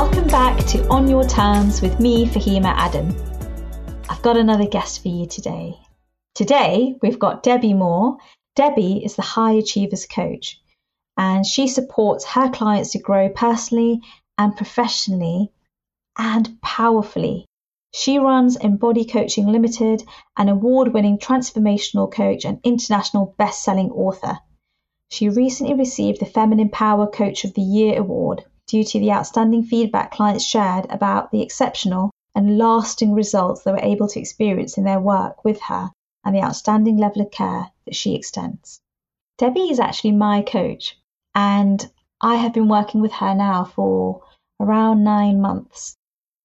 Welcome back to On Your Terms with me, Fahima Adam. I've got another guest for you today. Today, we've got Debbie Moore. Debbie is the High Achievers Coach, and she supports her clients to grow personally and professionally and powerfully. She runs Embody Coaching Limited, an award winning transformational coach and international best selling author. She recently received the Feminine Power Coach of the Year award due to the outstanding feedback clients shared about the exceptional and lasting results they were able to experience in their work with her and the outstanding level of care that she extends. Debbie is actually my coach, and I have been working with her now for around nine months.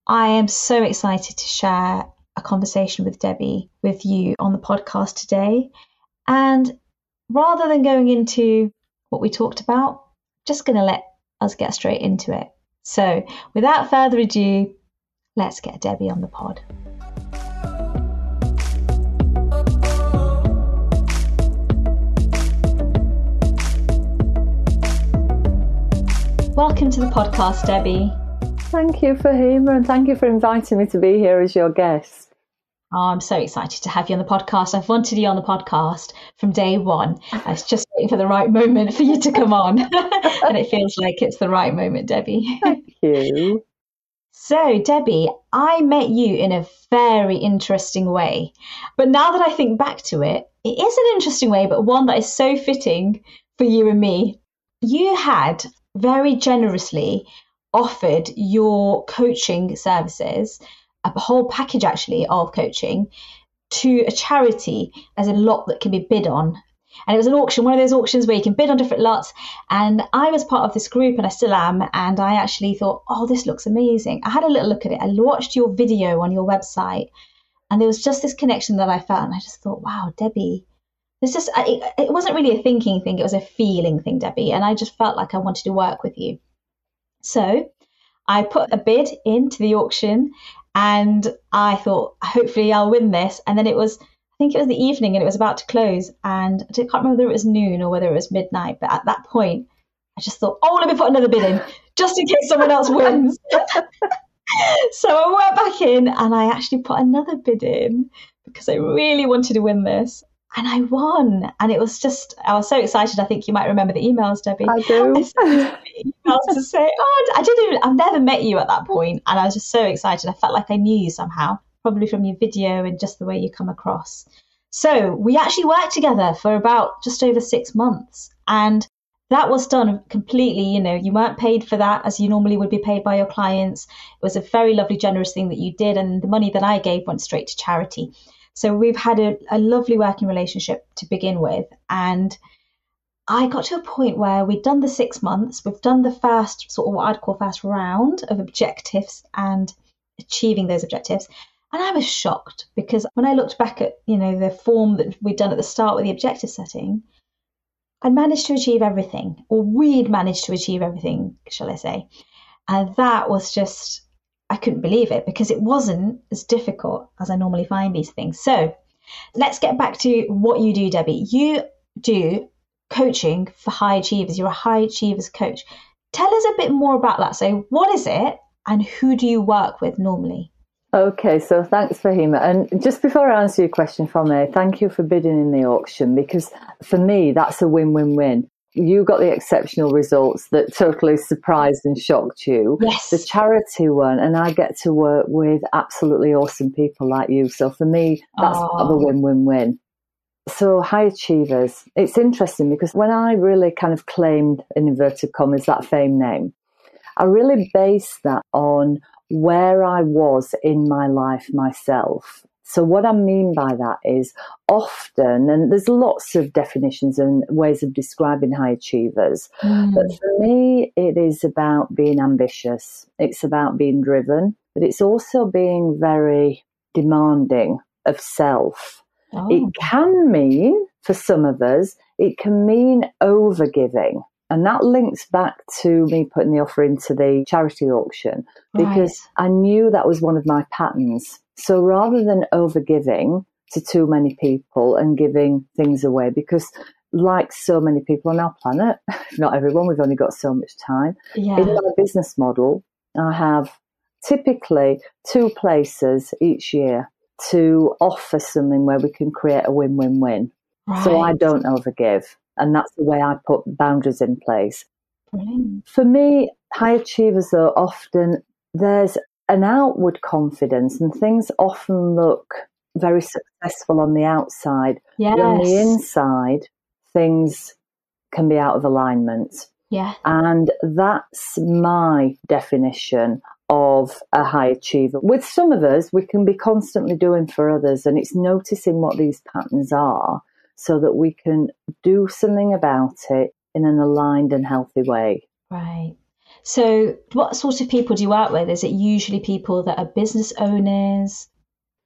I am so excited to share a conversation with Debbie with you on the podcast today. And rather than going into what we talked about, just going to let us get straight into it. So, without further ado, let's get Debbie on the pod. Welcome to the podcast, Debbie. Thank you, Fahima, and thank you for inviting me to be here as your guest. Oh, I'm so excited to have you on the podcast. I've wanted you on the podcast from day one. I was just waiting for the right moment for you to come on. and it feels like it's the right moment, Debbie. Thank you. So, Debbie, I met you in a very interesting way. But now that I think back to it, it is an interesting way, but one that is so fitting for you and me. You had very generously offered your coaching services a whole package actually of coaching to a charity as a lot that can be bid on. And it was an auction, one of those auctions where you can bid on different lots. And I was part of this group, and I still am. And I actually thought, oh, this looks amazing. I had a little look at it. I watched your video on your website, and there was just this connection that I felt. And I just thought, wow, Debbie, there's just, it, it wasn't really a thinking thing, it was a feeling thing, Debbie. And I just felt like I wanted to work with you. So I put a bid into the auction and I thought, hopefully I'll win this. And then it was, I think it was the evening and it was about to close. And I can't remember whether it was noon or whether it was midnight. But at that point, I just thought, oh, let me put another bid in just in case someone else wins. so I went back in and I actually put another bid in because I really wanted to win this and I won. And it was just, I was so excited. I think you might remember the emails, Debbie. I do. I emails to say, oh, I didn't even, I've never met you at that point, And I was just so excited. I felt like I knew you somehow, probably from your video and just the way you come across. So we actually worked together for about just over six months. And that was done completely, you know, you weren't paid for that as you normally would be paid by your clients. It was a very lovely, generous thing that you did. And the money that I gave went straight to charity. So we've had a, a lovely working relationship to begin with. And I got to a point where we'd done the six months, we've done the first sort of what I'd call first round of objectives and achieving those objectives. And I was shocked because when I looked back at, you know, the form that we'd done at the start with the objective setting, I'd managed to achieve everything, or we'd managed to achieve everything, shall I say. And that was just I couldn't believe it because it wasn't as difficult as I normally find these things. So let's get back to what you do, Debbie. You do coaching for high achievers. You're a high achievers coach. Tell us a bit more about that. So, what is it and who do you work with normally? Okay, so thanks, Fahima. And just before I answer your question me, thank you for bidding in the auction because for me, that's a win win win you got the exceptional results that totally surprised and shocked you. Yes. The charity one, and I get to work with absolutely awesome people like you. So for me, that's oh. the win win win. So high achievers, it's interesting because when I really kind of claimed in inverted commas that fame name, I really based that on where I was in my life myself so, what I mean by that is often, and there's lots of definitions and ways of describing high achievers, mm. but for me, it is about being ambitious, it's about being driven, but it's also being very demanding of self. Oh. It can mean, for some of us, it can mean overgiving. And that links back to me putting the offer into the charity auction because right. I knew that was one of my patterns. So rather than overgiving to too many people and giving things away, because like so many people on our planet, not everyone, we've only got so much time. Yeah. In my business model, I have typically two places each year to offer something where we can create a win win win. Right. So I don't overgive. And that's the way I put boundaries in place. Brilliant. For me, high achievers, though, often there's an outward confidence and things often look very successful on the outside. Yes. But on the inside, things can be out of alignment. Yeah. And that's my definition of a high achiever. With some of us, we can be constantly doing for others, and it's noticing what these patterns are so that we can do something about it in an aligned and healthy way. Right. So, what sort of people do you work with? Is it usually people that are business owners?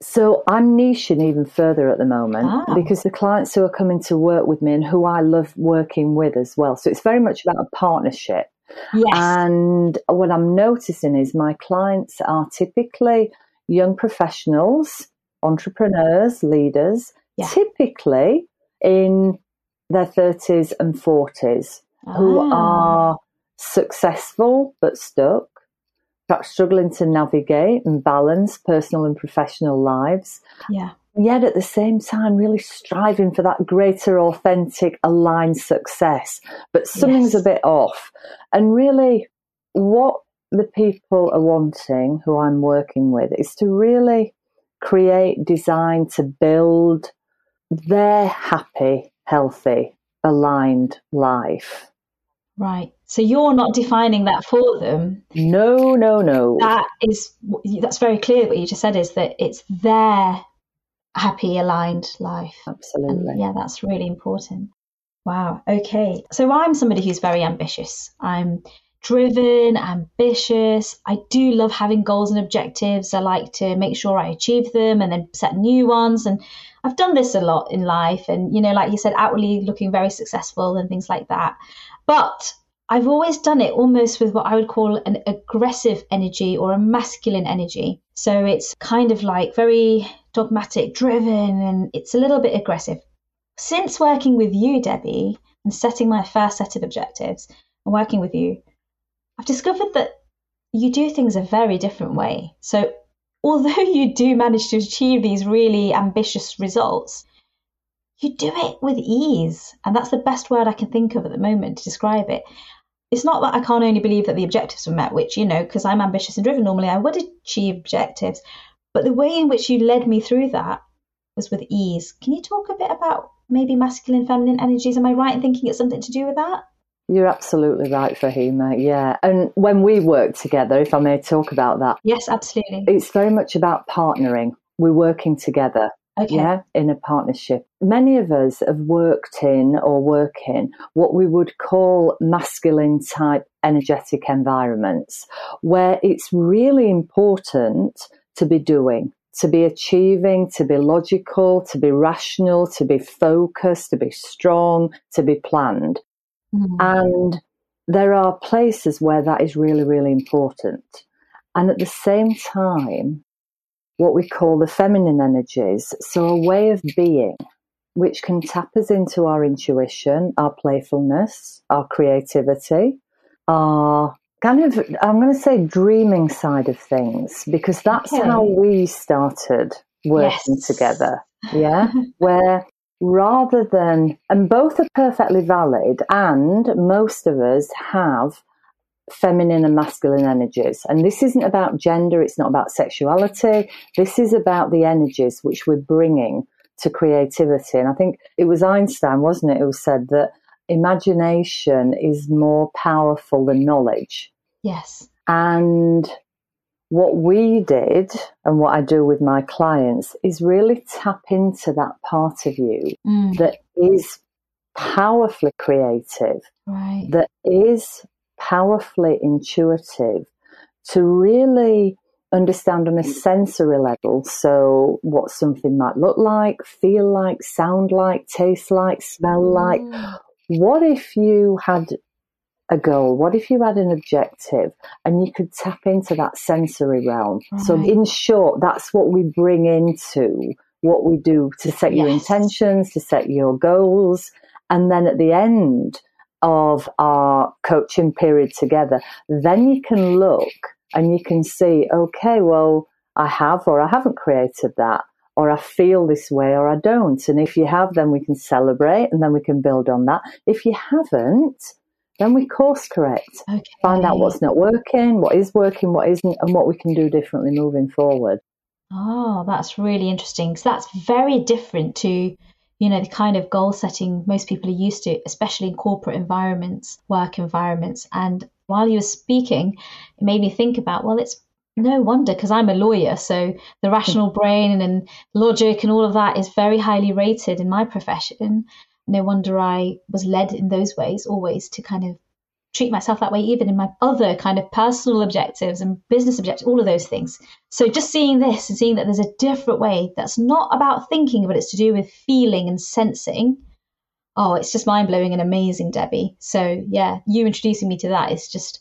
So, I'm niching even further at the moment ah. because the clients who are coming to work with me and who I love working with as well. So, it's very much about a partnership. Yes. And what I'm noticing is my clients are typically young professionals, entrepreneurs, leaders, yeah. typically in their 30s and 40s, ah. who are successful but stuck, perhaps struggling to navigate and balance personal and professional lives. Yeah. Yet at the same time, really striving for that greater, authentic, aligned success. But something's yes. a bit off. And really, what the people are wanting, who I'm working with, is to really create, design, to build their happy, healthy, aligned life. Right. So you're not defining that for them. No, no, no. That is that's very clear. What you just said is that it's their happy, aligned life. Absolutely. And yeah, that's really important. Wow. Okay. So I'm somebody who's very ambitious. I'm driven, ambitious. I do love having goals and objectives. I like to make sure I achieve them and then set new ones. And I've done this a lot in life. And, you know, like you said, outwardly looking very successful and things like that. But I've always done it almost with what I would call an aggressive energy or a masculine energy. So it's kind of like very dogmatic, driven, and it's a little bit aggressive. Since working with you, Debbie, and setting my first set of objectives and working with you, I've discovered that you do things a very different way. So although you do manage to achieve these really ambitious results, you do it with ease. And that's the best word I can think of at the moment to describe it. It's not that I can't only believe that the objectives were met, which, you know, because I'm ambitious and driven, normally I would achieve objectives. But the way in which you led me through that was with ease. Can you talk a bit about maybe masculine, feminine energies? Am I right in thinking it's something to do with that? You're absolutely right, Fahima. Yeah. And when we work together, if I may talk about that. Yes, absolutely. It's very much about partnering. We're working together. Okay. Yeah, in a partnership. Many of us have worked in or work in what we would call masculine type energetic environments, where it's really important to be doing, to be achieving, to be logical, to be rational, to be focused, to be strong, to be planned. Mm. And there are places where that is really, really important. And at the same time, what we call the feminine energies, so a way of being which can tap us into our intuition, our playfulness, our creativity, our kind of, I'm going to say, dreaming side of things, because that's okay. how we started working yes. together. Yeah. Where rather than, and both are perfectly valid, and most of us have feminine and masculine energies. And this isn't about gender, it's not about sexuality. This is about the energies which we're bringing to creativity. And I think it was Einstein, wasn't it, who said that imagination is more powerful than knowledge. Yes. And what we did and what I do with my clients is really tap into that part of you mm. that is powerfully creative, right. that is powerfully intuitive, to really understand on a sensory level. So, what something might look like, feel like, sound like, taste like, smell like. Mm. What if you had a goal? What if you had an objective and you could tap into that sensory realm? Right. So, in short, that's what we bring into what we do to set yes. your intentions, to set your goals. And then at the end of our coaching period together, then you can look and you can see, okay, well, I have or I haven't created that, or I feel this way or I don't. And if you have, then we can celebrate and then we can build on that. If you haven't, then we course correct, okay. find out what's not working, what is working, what isn't, and what we can do differently moving forward. Oh, that's really interesting. So that's very different to, you know, the kind of goal setting most people are used to, especially in corporate environments, work environments. And while you were speaking, it made me think about, well, it's no wonder because I'm a lawyer. So the rational brain and logic and all of that is very highly rated in my profession. No wonder I was led in those ways always to kind of treat myself that way, even in my other kind of personal objectives and business objectives, all of those things. So just seeing this and seeing that there's a different way that's not about thinking, but it's to do with feeling and sensing oh, it's just mind blowing and amazing, Debbie. So yeah, you introducing me to that is just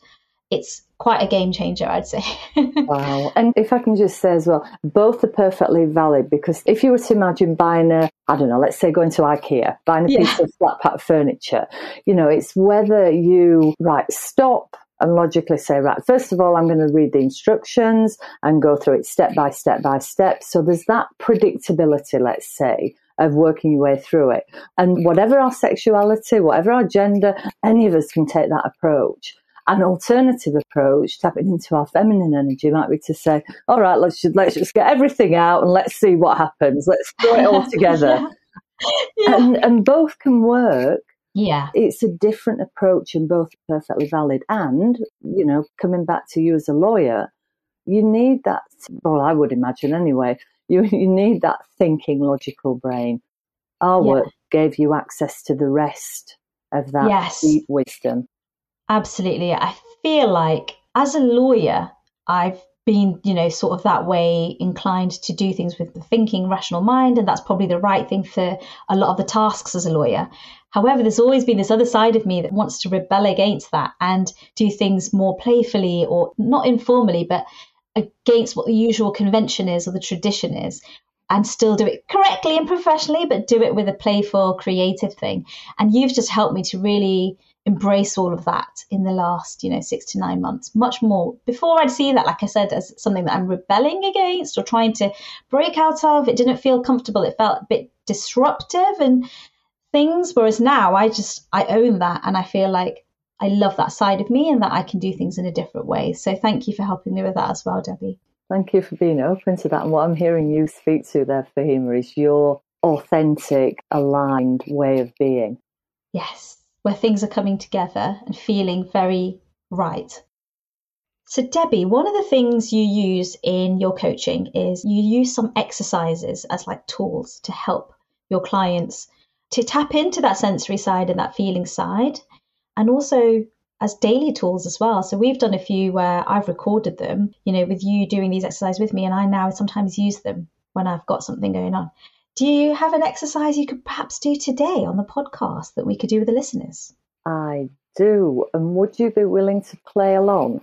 it's quite a game changer, I'd say. wow. And if I can just say as well, both are perfectly valid because if you were to imagine buying a, I don't know, let's say going to IKEA, buying a yeah. piece of flat pack furniture, you know, it's whether you, right, stop and logically say, right, first of all, I'm going to read the instructions and go through it step by step by step. So there's that predictability, let's say, of working your way through it. And whatever our sexuality, whatever our gender, any of us can take that approach. An alternative approach, tapping into our feminine energy, might be to say, "All right, let's just, let's just get everything out and let's see what happens. Let's throw it all together." yeah. And, and both can work. Yeah. It's a different approach and both are perfectly valid. And, you know, coming back to you as a lawyer, you need that, well, I would imagine anyway, you, you need that thinking, logical brain. Our yeah. work gave you access to the rest of that yes. deep wisdom. Absolutely. I feel like as a lawyer, I've been, you know, sort of that way inclined to do things with the thinking, rational mind, and that's probably the right thing for a lot of the tasks as a lawyer. However, there's always been this other side of me that wants to rebel against that and do things more playfully or not informally, but against what the usual convention is or the tradition is and still do it correctly and professionally, but do it with a playful, creative thing. And you've just helped me to really embrace all of that in the last, you know, six to nine months, much more. Before I'd see that, like I said, as something that I'm rebelling against or trying to break out of. It didn't feel comfortable. It felt a bit disruptive and things. Whereas now I just, I own that and I feel like I love that side of me and that I can do things in a different way. So thank you for helping me with that as well, Debbie. Thank you for being open to that. And what I'm hearing you speak to there, Fahima, is your authentic, aligned way of being. Yes, where things are coming together and feeling very right. So, Debbie, one of the things you use in your coaching is you use some exercises as like tools to help your clients to tap into that sensory side and that feeling side and also as daily tools as well. So we've done a few where I've recorded them, you know, with you doing these exercises with me, and I now sometimes use them when I've got something going on. Do you have an exercise you could perhaps do today on the podcast that we could do with the listeners? I do. And would you be willing to play along?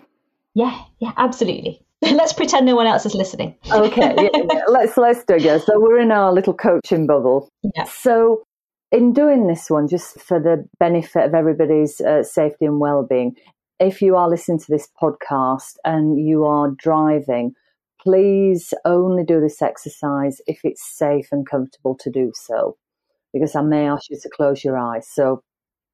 Yeah, yeah, absolutely. let's pretend no one else is listening. okay, yeah, yeah. let's let's do it. So we're in our little coaching bubble. Yeah. So in doing this one, just for the benefit of everybody's uh, safety and well-being, if you are listening to this podcast and you are driving, please only do this exercise if it's safe and comfortable to do so, because I may ask you to close your eyes. So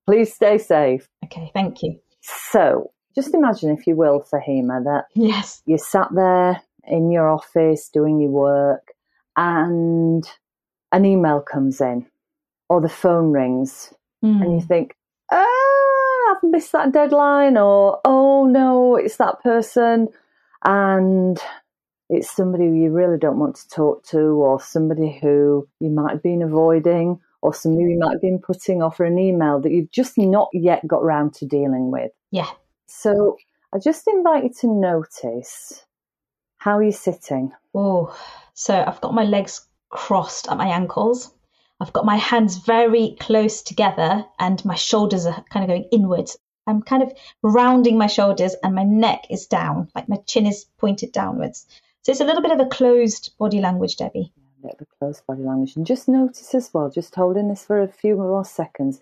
please stay safe. Okay, thank you. So just imagine, if you will, Fahima, that yes, you sat there in your office doing your work, and an email comes in or the phone rings mm. and you hmm. think, ah, I've missed that deadline, or oh no, it's that person. And it's somebody you really don't want to talk to, or somebody who you might have been avoiding, or somebody you might have been putting off, or an email that you've just not yet got round to dealing with. Yeah. So I just invite you to notice how you're sitting. Oh, so I've got my legs crossed at my ankles. I've got my hands very close together and my shoulders are kind of going inwards. I'm kind of rounding my shoulders and my neck is down, like my chin is pointed downwards. So it's a little bit of a closed body language, Debbie. Yeah, a bit of a closed body language. And just notice as well, just holding this for a few more seconds,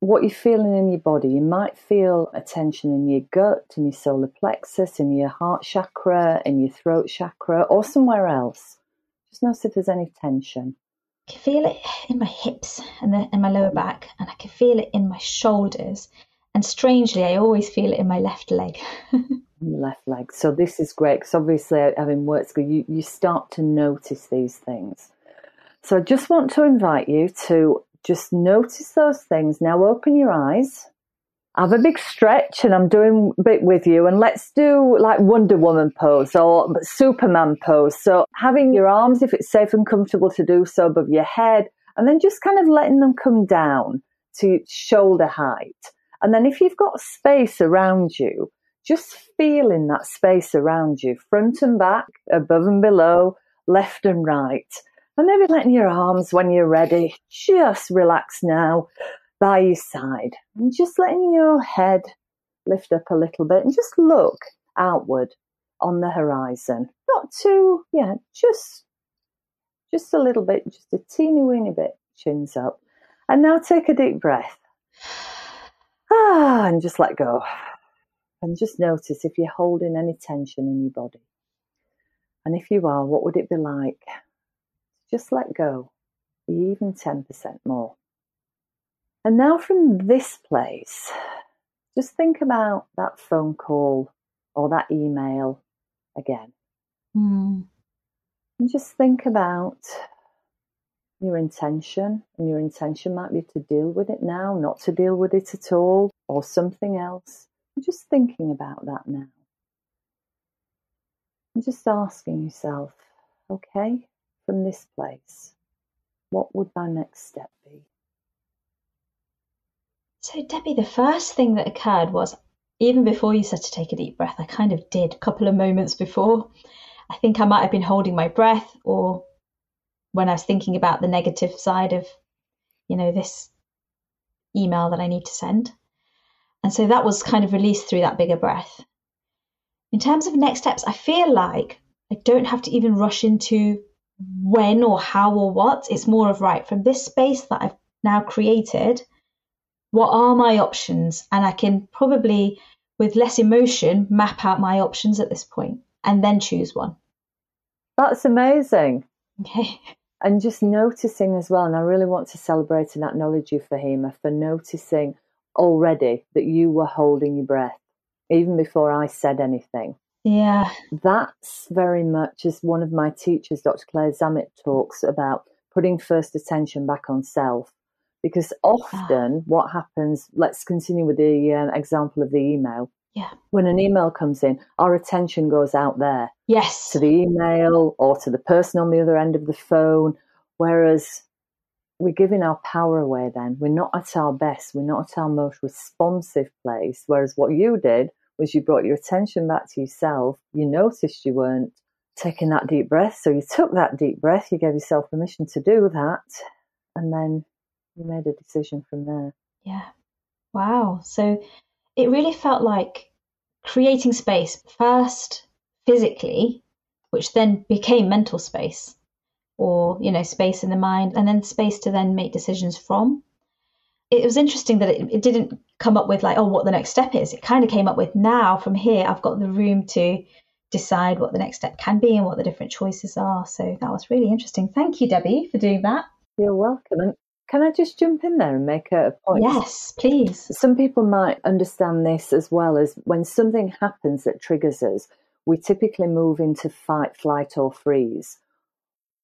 what you're feeling in your body. You might feel a tension in your gut, in your solar plexus, in your heart chakra, in your throat chakra, or somewhere else. Just notice if there's any tension. I can feel it in my hips and the, in my lower back, and I can feel it in my shoulders. And strangely, I always feel it in my left leg. left leg. So this is great because obviously, having worked, you you start to notice these things. So I just want to invite you to just notice those things. Now open your eyes. Have a big stretch, and I'm doing a bit with you. And let's do like Wonder Woman pose or Superman pose. So having your arms, if it's safe and comfortable to do so, above your head, and then just kind of letting them come down to shoulder height. And then if you've got space around you, just feeling that space around you, front and back, above and below, left and right. And maybe letting your arms, when you're ready, just relax now by your side. And just letting your head lift up a little bit and just look outward on the horizon. Not too, yeah, just just a little bit, just a teeny weeny bit, chins up. And now take a deep breath. Ah, and just let go. And just notice if you're holding any tension in your body. And if you are, what would it be like just let go, even 10% more. And now from this place, just think about that phone call or that email again. Mm. And just think about your intention, and your intention might be to deal with it now, not to deal with it at all, or something else. And just thinking about that now. And just asking yourself, okay, from this place, what would my next step be? So, Debbie, the first thing that occurred was even before you said to take a deep breath, I kind of did a couple of moments before. I think I might have been holding my breath or when I was thinking about the negative side of, you know, this email that I need to send. And so that was kind of released through that bigger breath. In terms of next steps, I feel like I don't have to even rush into when or how or what. It's more of right from this space that I've now created, what are my options? And I can probably, with less emotion, map out my options at this point and then choose one. That's amazing. Okay. And just noticing as well, and I really want to celebrate and acknowledge you, Fahima, for noticing already that you were holding your breath, even before I said anything. Yeah. That's very much as one of my teachers, Dr. Claire Zammit, talks about putting first attention back on self. Because often ah. what happens, let's continue with the um, example of the email. Yeah. When an email comes in, our attention goes out there. Yes. To the email or to the person on the other end of the phone. Whereas we're giving our power away then. We're not at our best. We're not at our most responsive place. Whereas what you did was you brought your attention back to yourself. You noticed you weren't taking that deep breath. So you took that deep breath, you gave yourself permission to do that, and then you made a decision from there. Yeah. Wow. So it really felt like creating space first physically, which then became mental space or, you know, space in the mind, and then space to then make decisions from it was interesting that it, it didn't come up with like, oh, what the next step is. It kind of came up with now from here, I've got the room to decide what the next step can be and what the different choices are. So that was really interesting. Thank you, Debbie, for doing that. You're welcome. And can I just jump in there and make a point? Yes, please. Some people might understand this as well as when something happens that triggers us, we typically move into fight, flight, or freeze.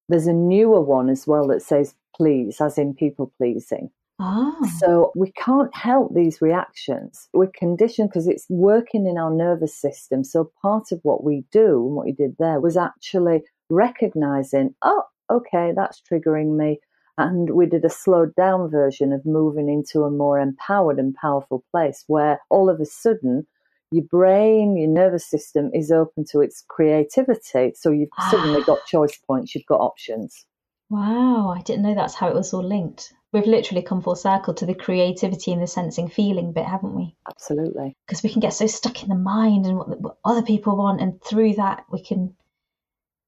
There's a newer one as well that says please, as in people pleasing. Ah. So we can't help these reactions. We're conditioned because it's working in our nervous system. So part of what we do, and what you did there, was actually recognizing, oh, okay, that's triggering me. And we did a slowed down version of moving into a more empowered and powerful place where all of a sudden your brain, your nervous system is open to its creativity. So you've ah. suddenly got choice points, you've got options. Wow, I didn't know that's how it was all linked we've literally come full circle to the creativity and the sensing feeling bit, haven't we? Absolutely. Because we can get so stuck in the mind and what, what, other people want, and through that we can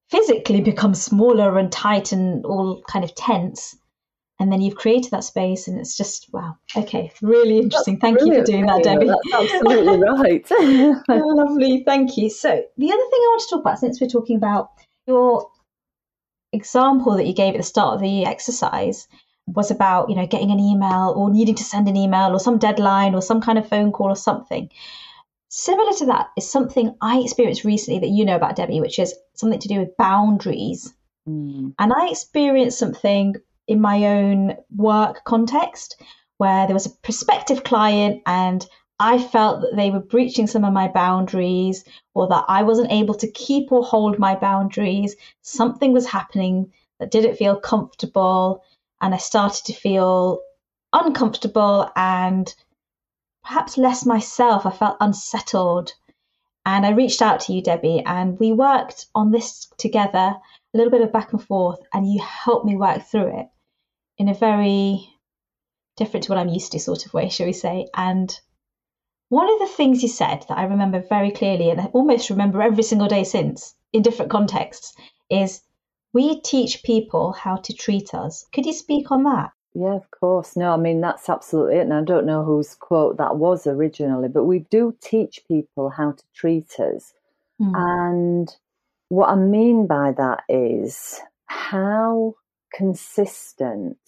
physically become smaller and tight and all kind of tense. And then you've created that space and it's just wow. Okay really interesting. Thank you for doing that debbie. that's absolutely right. Lovely thank you. So the other thing i want to talk about since we're talking about your example that you gave at the start of the exercise was about you know getting an email or needing to send an email or some deadline or some kind of phone call or something. Similar to that is something i experienced recently that you know about debbie which is something to do with boundaries. Mm. and i experienced something in my own work context where there was a prospective client and I felt that they were breaching some of my boundaries or that I wasn't able to keep or hold my boundaries. Something was happening that didn't feel comfortable, and I started to feel uncomfortable and perhaps less myself. I felt unsettled. And I reached out to you, Debbie, and we worked on this together, a little bit of back and forth, and you helped me work through it in a very different to what I'm used to sort of way, shall we say. And one of the things you said that I remember very clearly and I almost remember every single day since in different contexts is we teach people how to treat us. Could you speak on that? Yeah, of course. No, I mean, that's absolutely it. And I don't know whose quote that was originally, but we do teach people how to treat us. Mm. And what I mean by that is how consistent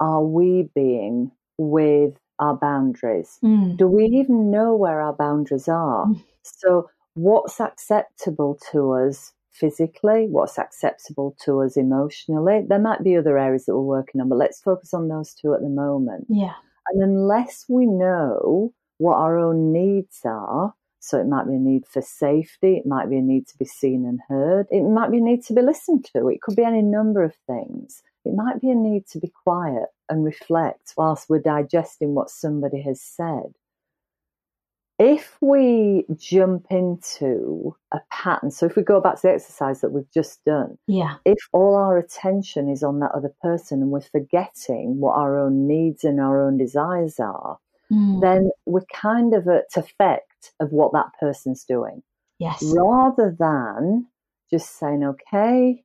are we being with our boundaries? Mm. Do we even know where our boundaries are? Mm. So, what's acceptable to us physically? What's acceptable to us emotionally? There might be other areas that we're working on, but let's focus on those two at the moment. Yeah. And unless we know what our own needs are, so it might be a need for safety, it might be a need to be seen and heard, it might be a need to be listened to, it could be any number of things. It might be a need to be quiet and reflect whilst we're digesting what somebody has said. If we jump into a pattern, so if we go back to the exercise that we've just done, yeah. if all our attention is on that other person and we're forgetting what our own needs and our own desires are, mm. then we're kind of at effect of what that person's doing. Yes. Rather than just saying, okay,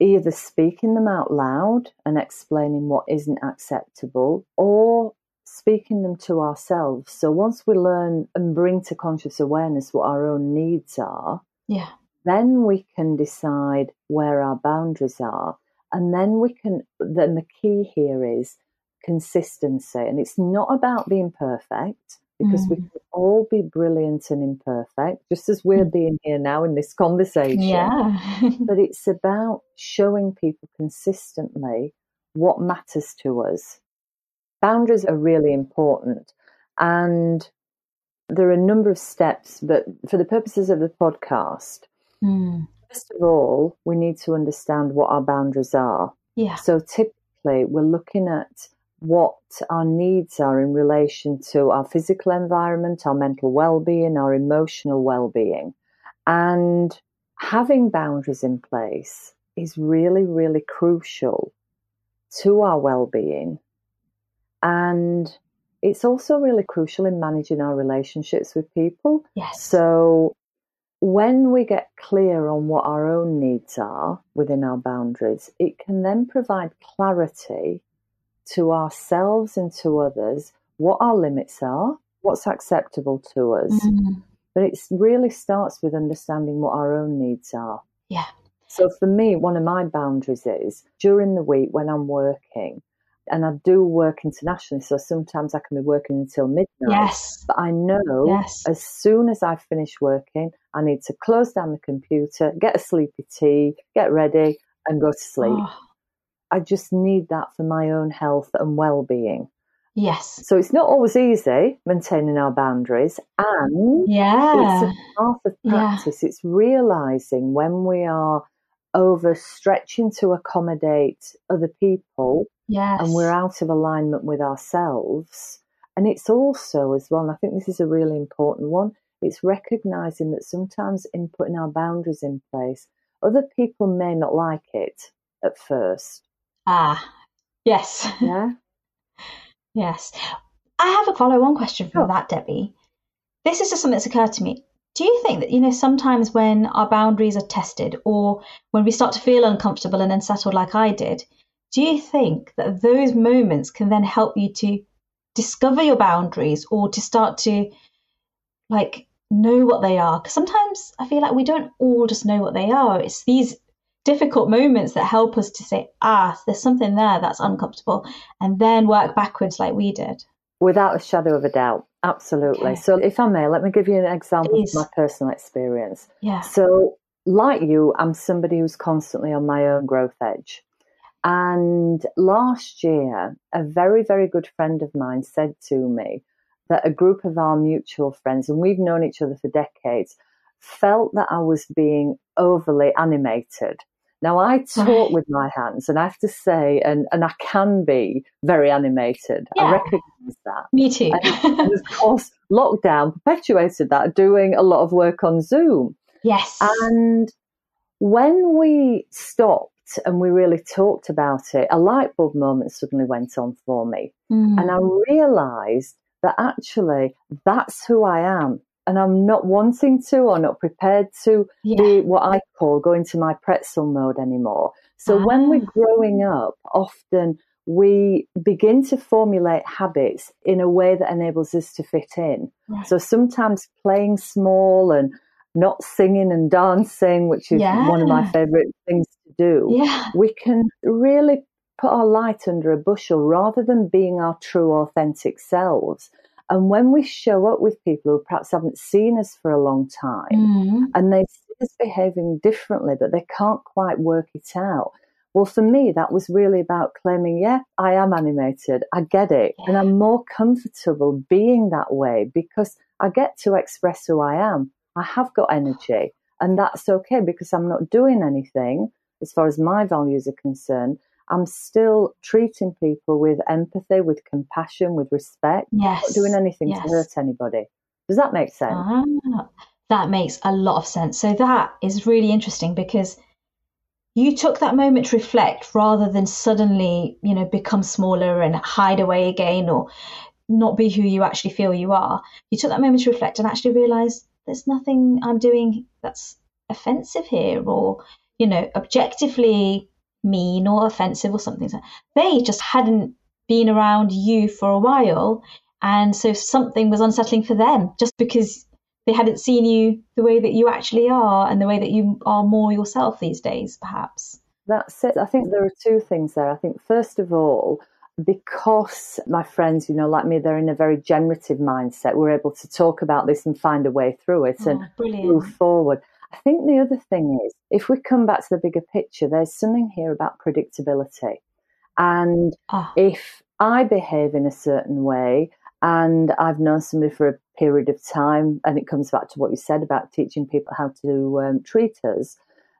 either speaking them out loud and explaining what isn't acceptable or speaking them to ourselves. So once we learn and bring to conscious awareness what our own needs are, yeah. then we can decide where our boundaries are. And then we can, then the key here is consistency. And it's not about being perfect because mm. we can all be brilliant and imperfect, just as we're mm. being here now in this conversation. Yeah. but it's about showing people consistently what matters to us. Boundaries are really important. And there are a number of steps, but for the purposes of the podcast, mm. first of all, we need to understand what our boundaries are. Yeah. So typically, we're looking at what our needs are in relation to our physical environment, our mental well-being, our emotional well-being. And having boundaries in place is really, really crucial to our well-being. And it's also really crucial in managing our relationships with people. Yes. So when we get clear on what our own needs are within our boundaries, it can then provide clarity to ourselves and to others what our limits are, what's acceptable to us. Mm-hmm. But it really starts with understanding what our own needs are. Yeah. So for me, one of my boundaries is during the week when I'm working, and I do work internationally, so sometimes I can be working until midnight. Yes. But I know yes. as soon as I finish working, I need to close down the computer, get a sleepy tea, get ready, and go to sleep. Oh. I just need that for my own health and well being. Yes. So it's not always easy maintaining our boundaries. And yeah. it's a path of practice. Yeah. It's realizing when we are overstretching to accommodate other people yes. and we're out of alignment with ourselves. And it's also, as well, and I think this is a really important one, it's recognizing that sometimes in putting our boundaries in place, other people may not like it at first. Ah, yes. Yeah. yes. I have a follow on question from that, Debbie. This is just something that's occurred to me. Do you think that, you know, sometimes when our boundaries are tested or when we start to feel uncomfortable and unsettled, like I did, do you think that those moments can then help you to discover your boundaries or to start to like know what they are? Because sometimes I feel like we don't all just know what they are. It's these difficult moments that help us to say, ah, there's something there that's uncomfortable, and then work backwards like we did. Without a shadow of a doubt. Absolutely. Okay. So, if I may, let me give you an example Please. of my personal experience. Yeah. So, like you, I'm somebody who's constantly on my own growth edge. And last year, a very, very good friend of mine said to me that a group of our mutual friends, and we've known each other for decades, felt that I was being overly animated. Now, I talk with my hands, and I have to say, and, and I can be very animated. Yeah. I recognize that. Me too. and, and of course, lockdown perpetuated that, doing a lot of work on Zoom. Yes. And when we stopped and we really talked about it, a light bulb moment suddenly went on for me. Mm. And I realized that actually that's who I am and I'm not wanting to or not prepared to yeah. be what I call go into my pretzel mode anymore. So ah. when we're growing up, often we begin to formulate habits in a way that enables us to fit in. Right. So sometimes playing small and not singing and dancing, which is yeah. one of my favorite things to do, yeah. we can really put our light under a bushel rather than being our true authentic selves. And when we show up with people who perhaps haven't seen us for a long time mm. and they see us behaving differently, but they can't quite work it out. Well, for me, that was really about claiming, yeah, I am animated. I get it. Yeah. And I'm more comfortable being that way because I get to express who I am. I have got energy and that's okay because I'm not doing anything as far as my values are concerned I'm still treating people with empathy, with compassion, with respect. Yes. Not doing anything yes. to hurt anybody. Does that make sense? Ah, that makes a lot of sense. So that is really interesting because you took that moment to reflect rather than suddenly, you know, become smaller and hide away again or not be who you actually feel you are. You took that moment to reflect and actually realize there's nothing I'm doing that's offensive here or, you know, objectively mean or offensive or something. They just hadn't been around you for a while. And so something was unsettling for them just because they hadn't seen you the way that you actually are and the way that you are more yourself these days, perhaps. That's it. I think there are two things there. I think, first of all, because my friends, you know, like me, they're in a very generative mindset, we're able to talk about this and find a way through it oh, and brilliant. move forward. I think the other thing is, if we come back to the bigger picture, there's something here about predictability. And ah. if I behave in a certain way, and I've known somebody for a period of time, and it comes back to what you said about teaching people how to um, treat us,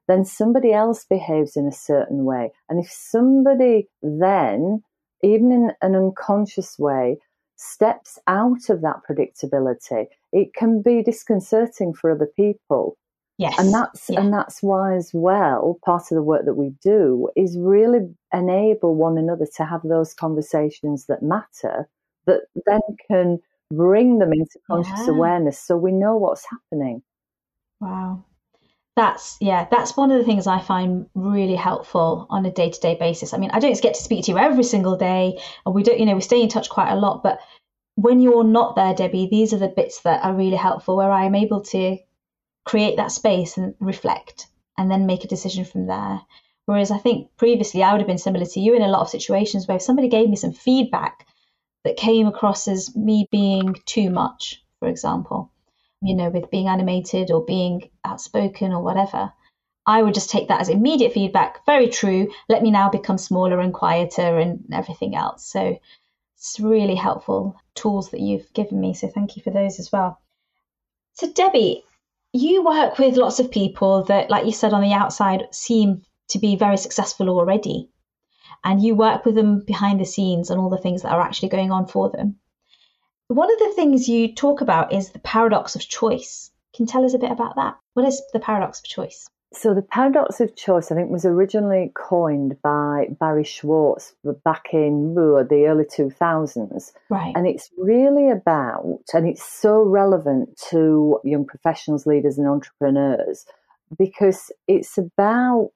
then somebody else behaves in a certain way. And if somebody then, even in an unconscious way, steps out of that predictability, it can be disconcerting for other people. Yes. And that's yeah. and that's why as well, part of the work that we do is really enable one another to have those conversations that matter that then can bring them into conscious yeah. awareness so we know what's happening. Wow. That's yeah, that's one of the things I find really helpful on a day-to-day basis. I mean, I don't get to speak to you every single day and we don't, you know, we stay in touch quite a lot, but when you're not there, Debbie, these are the bits that are really helpful where I am able to create that space and reflect and then make a decision from there. Whereas I think previously I would have been similar to you in a lot of situations where if somebody gave me some feedback that came across as me being too much, for example, you know, with being animated or being outspoken or whatever, I would just take that as immediate feedback. Very true. Let me now become smaller and quieter and everything else. So it's really helpful tools that you've given me. So thank you for those as well. So, Debbie, you work with lots of people that, like you said, on the outside seem to be very successful already. And you work with them behind the scenes and all the things that are actually going on for them. One of the things you talk about is the paradox of choice. Can you tell us a bit about that? What is the paradox of choice? So the paradox of choice, I think, was originally coined by Barry Schwartz back in the early 2000s. Right. And it's really about, and it's so relevant to young professionals, leaders, and entrepreneurs because it's about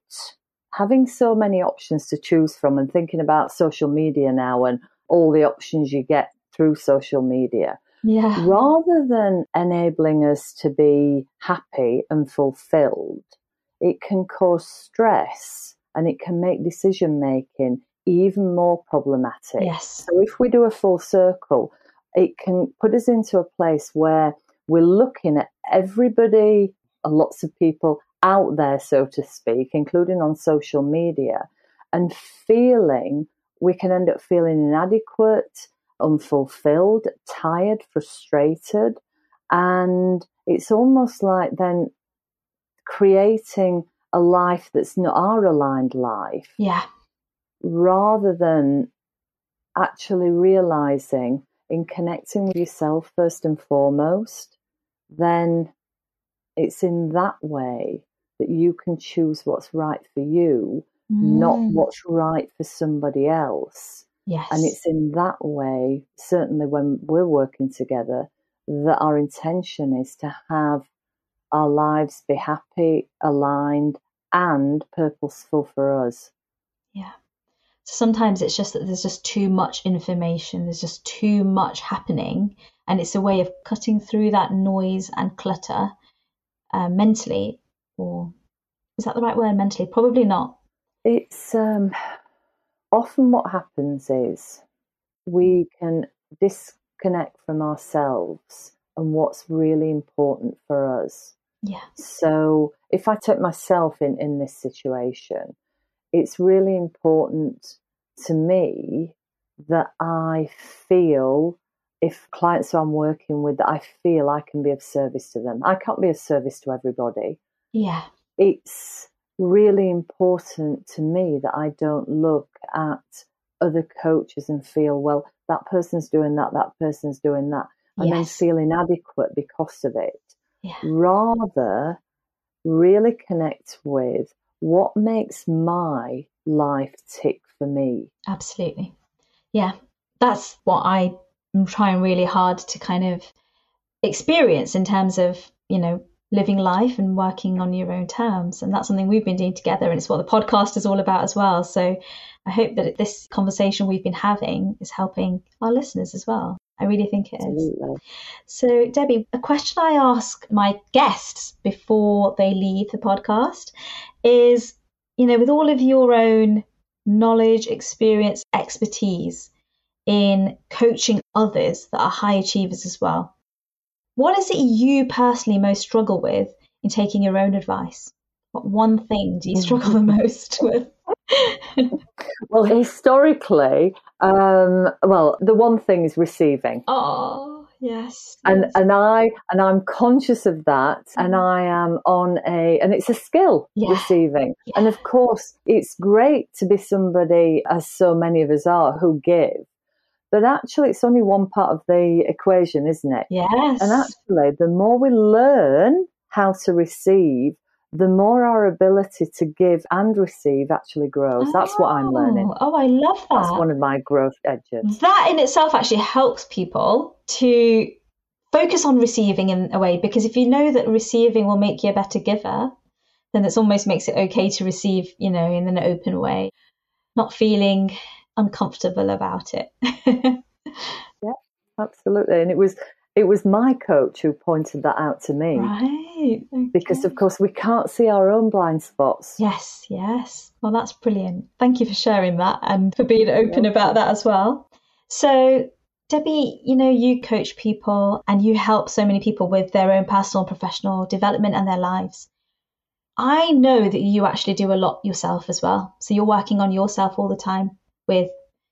having so many options to choose from and thinking about social media now and all the options you get through social media. Yeah. Rather than enabling us to be happy and fulfilled, it can cause stress and it can make decision making even more problematic. Yes. So if we do a full circle, it can put us into a place where we're looking at everybody, uh, lots of people out there, so to speak, including on social media, and feeling we can end up feeling inadequate, unfulfilled, tired, frustrated. And it's almost like then creating a life that's not our aligned life. Yeah. Rather than actually realizing in connecting with yourself first and foremost, then it's in that way that you can choose what's right for you, mm. not what's right for somebody else. Yes. And it's in that way, certainly when we're working together, that our intention is to have our lives be happy, aligned, and purposeful for us. Yeah. Sometimes it's just that there's just too much information, there's just too much happening, and it's a way of cutting through that noise and clutter uh, mentally, or is that the right word? Mentally, probably not. It's um, often what happens is we can disconnect from ourselves and what's really important for us. Yeah. So if I take myself in in this situation, it's really important to me that I feel if clients who I'm working with that I feel I can be of service to them. I can't be of service to everybody. Yeah. It's really important to me that I don't look at other coaches and feel, well, that person's doing that, that person's doing that, and yes. then feel inadequate because of it. Yeah. Rather, really connect with what makes my life tick for me. Absolutely. Yeah. That's what I am trying really hard to kind of experience in terms of, you know, living life and working on your own terms. And that's something we've been doing together. And it's what the podcast is all about as well. So I hope that this conversation we've been having is helping our listeners as well. I really think it Absolutely. is. So, Debbie, a question I ask my guests before they leave the podcast is you know, with all of your own knowledge, experience, expertise in coaching others that are high achievers as well, what is it you personally most struggle with in taking your own advice? What one thing do you mm. struggle the most with? well, historically, um, well, the one thing is receiving. Oh, yes. And yes. and I and I'm conscious of that, and mm-hmm. I am on a and it's a skill yeah. receiving. Yeah. And of course, it's great to be somebody, as so many of us are, who give. But actually, it's only one part of the equation, isn't it? Yes. And actually, the more we learn how to receive, the more our ability to give and receive actually grows. Oh, That's what I'm oh, learning. Oh, I love that. That's one of my growth edges. That in itself actually helps people to focus on receiving in a way because if you know that receiving will make you a better giver, then it almost makes it okay to receive, you know, in an open way, not feeling uncomfortable about it. yeah, absolutely. And it was it was my coach who pointed that out to me. Right. Okay. Because, of course, we can't see our own blind spots. Yes, yes. Well, that's brilliant. Thank you for sharing that and for being open yeah. about that as well. So, Debbie, you know, you coach people and you help so many people with their own personal and professional development and their lives. I know that you actually do a lot yourself as well. So, you're working on yourself all the time with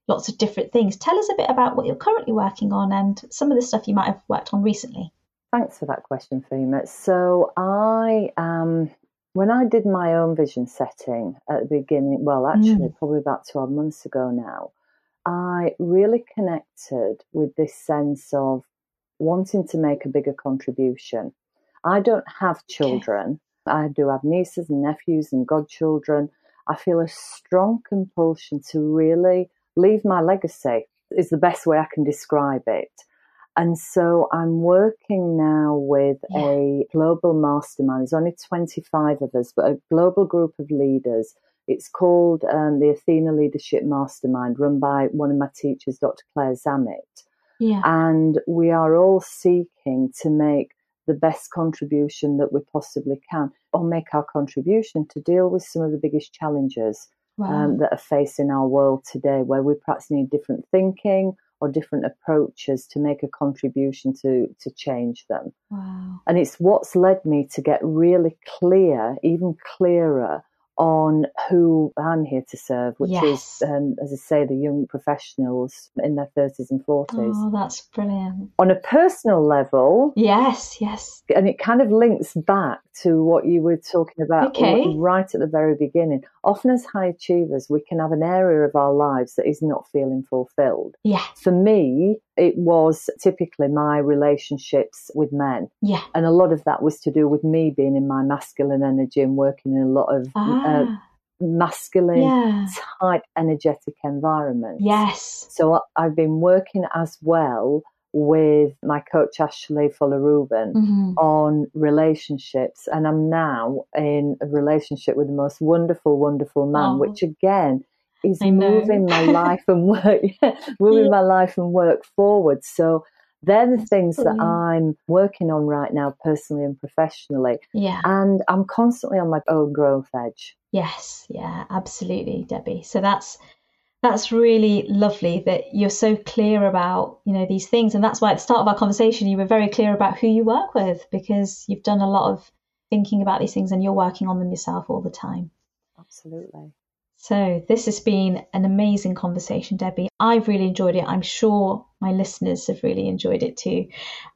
lots of different things. Tell us a bit about what you're currently working on and some of the stuff you might have worked on recently. Thanks for that question, Fahima. So I um when I did my own vision setting at the beginning, well, actually, mm. probably about 12 months ago now, I really connected with this sense of wanting to make a bigger contribution. I don't have children. Okay. I do have nieces and nephews and godchildren. I feel a strong compulsion to really leave my legacy is the best way I can describe it. And so I'm working now with yeah. a global mastermind. There's only 25 of us, but a global group of leaders It's called um, the Athena Leadership Mastermind, run by one of my teachers, Dr. Claire Zammit. Yeah. And we are all seeking to make the best contribution that we possibly can, or make our contribution to deal with some of the biggest challenges wow. um, that are facing our world today, where we perhaps need different thinking or different approaches to make a contribution to to change them. Wow. And it's what's led me to get really clear, even clearer on who I'm here to serve, which yes. is, um, as I say, the young professionals in their 30s and 40s. Oh, that's brilliant. On a personal level. Yes, yes. And it kind of links back to what you were talking about okay. right at the very beginning. Often, as high achievers, we can have an area of our lives that is not feeling fulfilled. Yeah. For me, it was typically my relationships with men. Yeah. And a lot of that was to do with me being in my masculine energy and working in a lot of uh, ah. uh, masculine, yeah. tight, energetic environments. Yes. So I've been working as well with my coach Ashley Fuller Rubin mm-hmm. on relationships, and I'm now in a relationship with the most wonderful, wonderful man, oh. which again is moving my life and work, moving my life and work forward. So they're the things that I'm working on right now, personally and professionally. Yeah. And I'm constantly on my own growth edge. Yes, yeah, absolutely, Debbie. So that's that's really lovely that you're so clear about you know these things, and that's why at the start of our conversation you were very clear about who you work with because you've done a lot of thinking about these things and you're working on them yourself all the time. Absolutely. So, this has been an amazing conversation, Debbie. I've really enjoyed it. I'm sure my listeners have really enjoyed it too.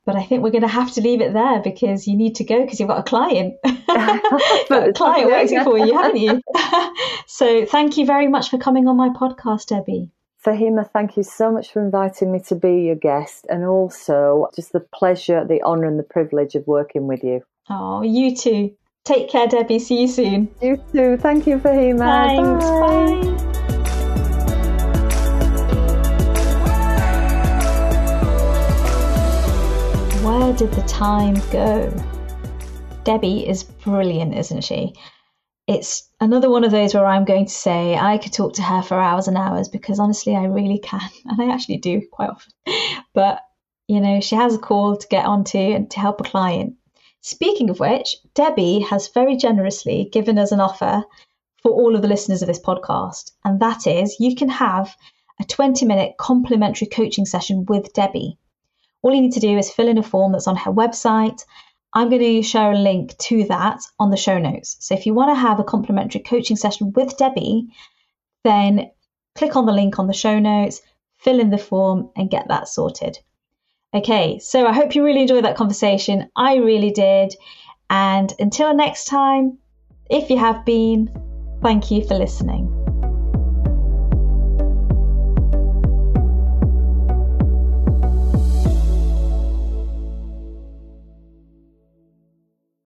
But I think we're going to have to leave it there because you need to go because you've got a client. a client waiting for you, haven't you? so, thank you very much for coming on my podcast, Debbie. Fahima, thank you so much for inviting me to be your guest and also just the pleasure, the honour, and the privilege of working with you. Oh, you too. Take care, Debbie. See you soon. You too. Thank you, Fahima. Thanks. Bye. Bye. Where did the time go? Debbie is brilliant, isn't she? It's another one of those where I'm going to say I could talk to her for hours and hours because honestly, I really can. And I actually do quite often. But, you know, she has a call to get onto and to help a client. Speaking of which, Debbie has very generously given us an offer for all of the listeners of this podcast, and that is you can have a 20 minute complimentary coaching session with Debbie. All you need to do is fill in a form that's on her website. I'm going to share a link to that on the show notes. So if you want to have a complimentary coaching session with Debbie, then click on the link on the show notes, fill in the form, and get that sorted. Okay, so I hope you really enjoyed that conversation. I really did. And until next time, if you have been, thank you for listening.